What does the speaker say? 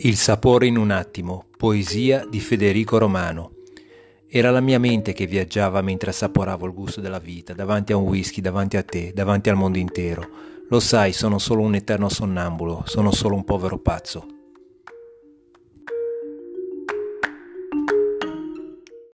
Il sapore in un attimo, poesia di Federico Romano. Era la mia mente che viaggiava mentre assaporavo il gusto della vita, davanti a un whisky, davanti a te, davanti al mondo intero. Lo sai, sono solo un eterno sonnambulo, sono solo un povero pazzo.